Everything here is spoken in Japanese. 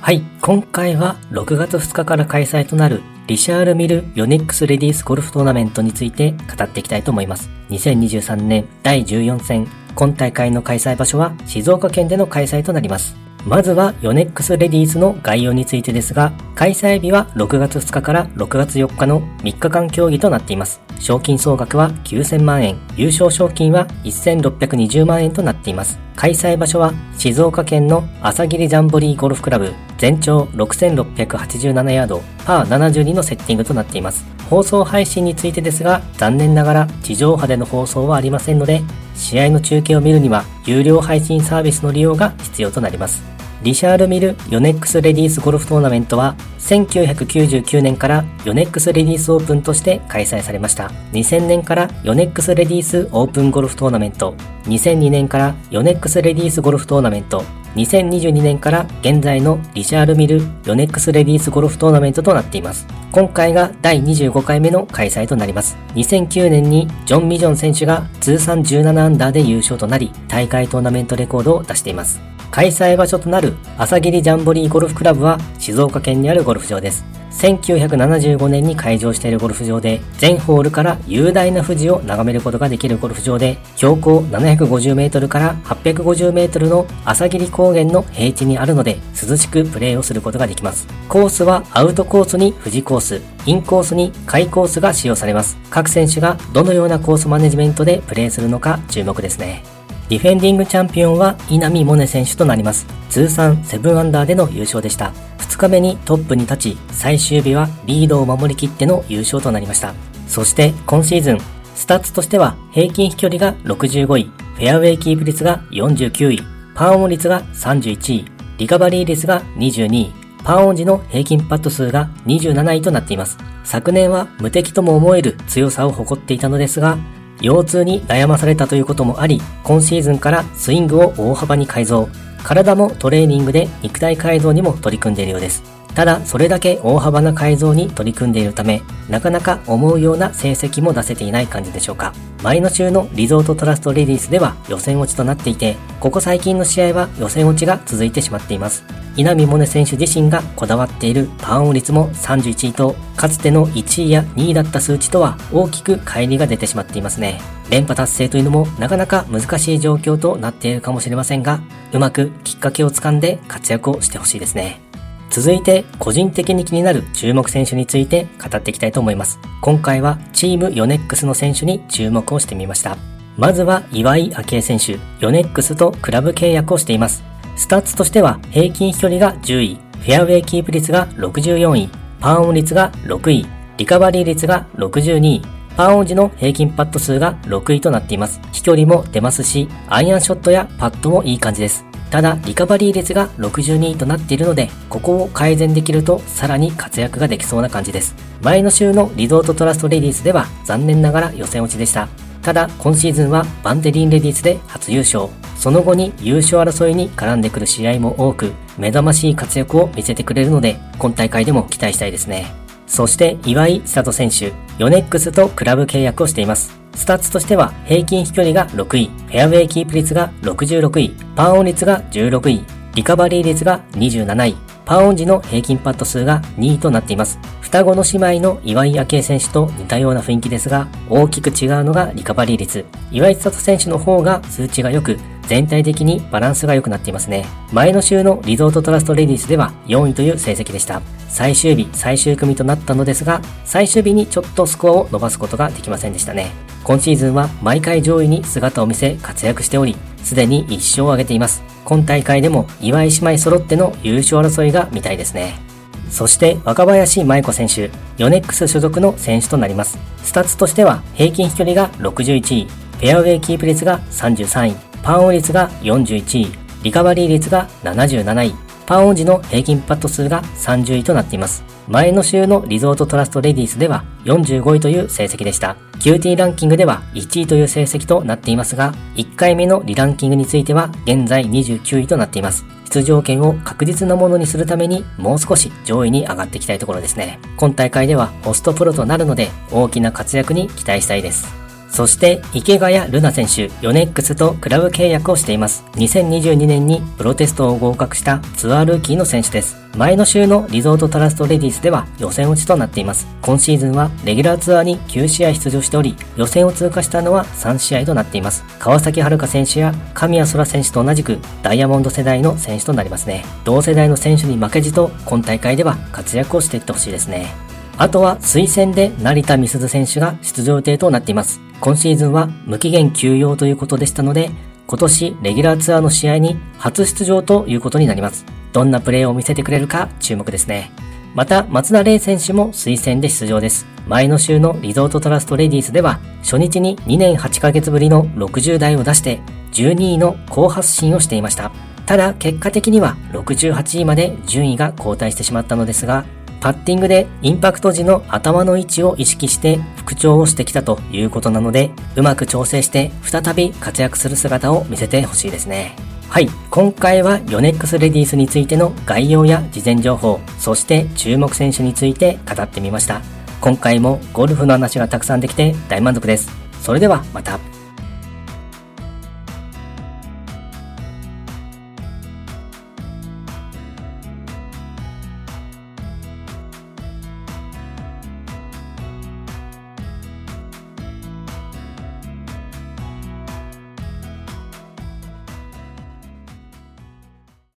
はい、今回は6月2日から開催となるリシャール・ミル・ヨネックス・レディース・ゴルフトーナメントについて語っていきたいと思います。2023年第14戦、今大会の開催場所は静岡県での開催となります。まずはヨネックスレディースの概要についてですが、開催日は6月2日から6月4日の3日間競技となっています。賞金総額は9000万円、優勝賞金は1620万円となっています。開催場所は静岡県の朝霧ジャンボリーゴルフクラブ全長6687ヤードパー72のセッティングとなっています。放送配信についてですが、残念ながら地上波での放送はありませんので、試合の中継を見るには有料配信サービスの利用が必要となります。リシャール・ミル・ヨネックス・レディース・ゴルフトーナメントは1999年からヨネックス・レディース・オープンとして開催されました。2000年からヨネックス・レディース・オープンゴルフトーナメント、2002年からヨネックス・レディース・ゴルフトーナメント、2022年から現在のリシャール・ミル・ヨネックス・レディース・ゴルフトーナメントとなっています。今回が第25回目の開催となります。2009年にジョン・ミジョン選手が通算17アンダーで優勝となり、大会トーナメントレコードを出しています。開催場所となる朝霧ジャンボリーゴルフクラブは静岡県にあるゴルフ場です。1975年に開場しているゴルフ場で、全ホールから雄大な富士を眺めることができるゴルフ場で、標高750メートルから850メートルの朝霧高原の平地にあるので、涼しくプレーをすることができます。コースはアウトコースに富士コース、インコースに海コースが使用されます。各選手がどのようなコースマネジメントでプレーするのか注目ですね。ディフェンディングチャンピオンは稲見萌寧選手となります。通算7アンダーでの優勝でした。2日目にトップに立ち、最終日はリードを守りきっての優勝となりました。そして今シーズン、スタッツとしては平均飛距離が65位、フェアウェイキープ率が49位、パーオン率が31位、リカバリー率が22位、パーオン時の平均パット数が27位となっています。昨年は無敵とも思える強さを誇っていたのですが、腰痛に悩まされたということもあり、今シーズンからスイングを大幅に改造。体もトレーニングで肉体改造にも取り組んでいるようです。ただ、それだけ大幅な改造に取り組んでいるため、なかなか思うような成績も出せていない感じでしょうか。前の週のリゾートトラストレディースでは予選落ちとなっていて、ここ最近の試合は予選落ちが続いてしまっています。稲見萌寧選手自身がこだわっているパーオン率も31位と、かつての1位や2位だった数値とは大きく乖離が出てしまっていますね。連覇達成というのもなかなか難しい状況となっているかもしれませんが、うまくきっかけをつかんで活躍をしてほしいですね。続いて、個人的に気になる注目選手について語っていきたいと思います。今回はチームヨネックスの選手に注目をしてみました。まずは岩井明恵選手、ヨネックスとクラブ契約をしています。スタッツとしては平均飛距離が10位、フェアウェイキープ率が64位、パーオン率が6位、リカバリー率が62位、パーオン時の平均パット数が6位となっています。飛距離も出ますし、アイアンショットやパットもいい感じです。ただ、リカバリー率が62位となっているので、ここを改善できるとさらに活躍ができそうな感じです。前の週のリゾートトラストレディースでは残念ながら予選落ちでした。ただ、今シーズンはバンテリンレディースで初優勝。その後に優勝争いに絡んでくる試合も多く、目覚ましい活躍を見せてくれるので、今大会でも期待したいですね。そして岩井千怜選手、ヨネックスとクラブ契約をしています。スタッツとしては平均飛距離が6位、フェアウェイキープ率が66位、パーオン率が16位、リカバリー率が27位、パーオン時の平均パット数が2位となっています。双子の姉妹の岩井明愛選手と似たような雰囲気ですが、大きく違うのがリカバリー率。岩井千里選手の方が数値が良く、全体的にバランスが良くなっていますね。前の週のリゾートトラストレディスでは4位という成績でした。最終日、最終組となったのですが、最終日にちょっとスコアを伸ばすことができませんでしたね。今シーズンは毎回上位に姿を見せ活躍しており、すでに1勝を挙げています。今大会でも岩井姉妹揃っての優勝争いが見たいですね。そして若林舞子選手、ヨネックス所属の選手となります。スタッツとしては平均飛距離が61位、フェアウェイキープ率が33位、パーオン率が41位、リカバリー率が77位、パーオン時の平均パット数が30位となっています。前の週のリゾートトラストレディースでは45位という成績でした。QT ランキングでは1位という成績となっていますが、1回目のリランキングについては現在29位となっています。出場権を確実なものにするためにもう少し上位に上がっていきたいところですね。今大会ではホストプロとなるので大きな活躍に期待したいです。そして池ヶ谷瑠菜選手、ヨネックスとクラブ契約をしています。2022年にプロテストを合格したツアールーキーの選手です。前の週のリゾートトラストレディースでは予選落ちとなっています。今シーズンはレギュラーツアーに9試合出場しており、予選を通過したのは3試合となっています。川崎遥選手や神谷空選手と同じくダイヤモンド世代の選手となりますね。同世代の選手に負けじと今大会では活躍をしていってほしいですね。あとは推薦で成田美鈴選手が出場予定となっています。今シーズンは無期限休養ということでしたので、今年レギュラーツアーの試合に初出場ということになります。どんなプレーを見せてくれるか注目ですね。また、松田玲選手も推薦で出場です。前の週のリゾートトラストレディースでは、初日に2年8ヶ月ぶりの60台を出して、12位の好発進をしていました。ただ、結果的には68位まで順位が後退してしまったのですが、パッティングでインパクト時の頭の位置を意識して復調をしてきたということなので、うまく調整して再び活躍する姿を見せてほしいですね。はい。今回はヨネックスレディースについての概要や事前情報、そして注目選手について語ってみました。今回もゴルフの話がたくさんできて大満足です。それではまた。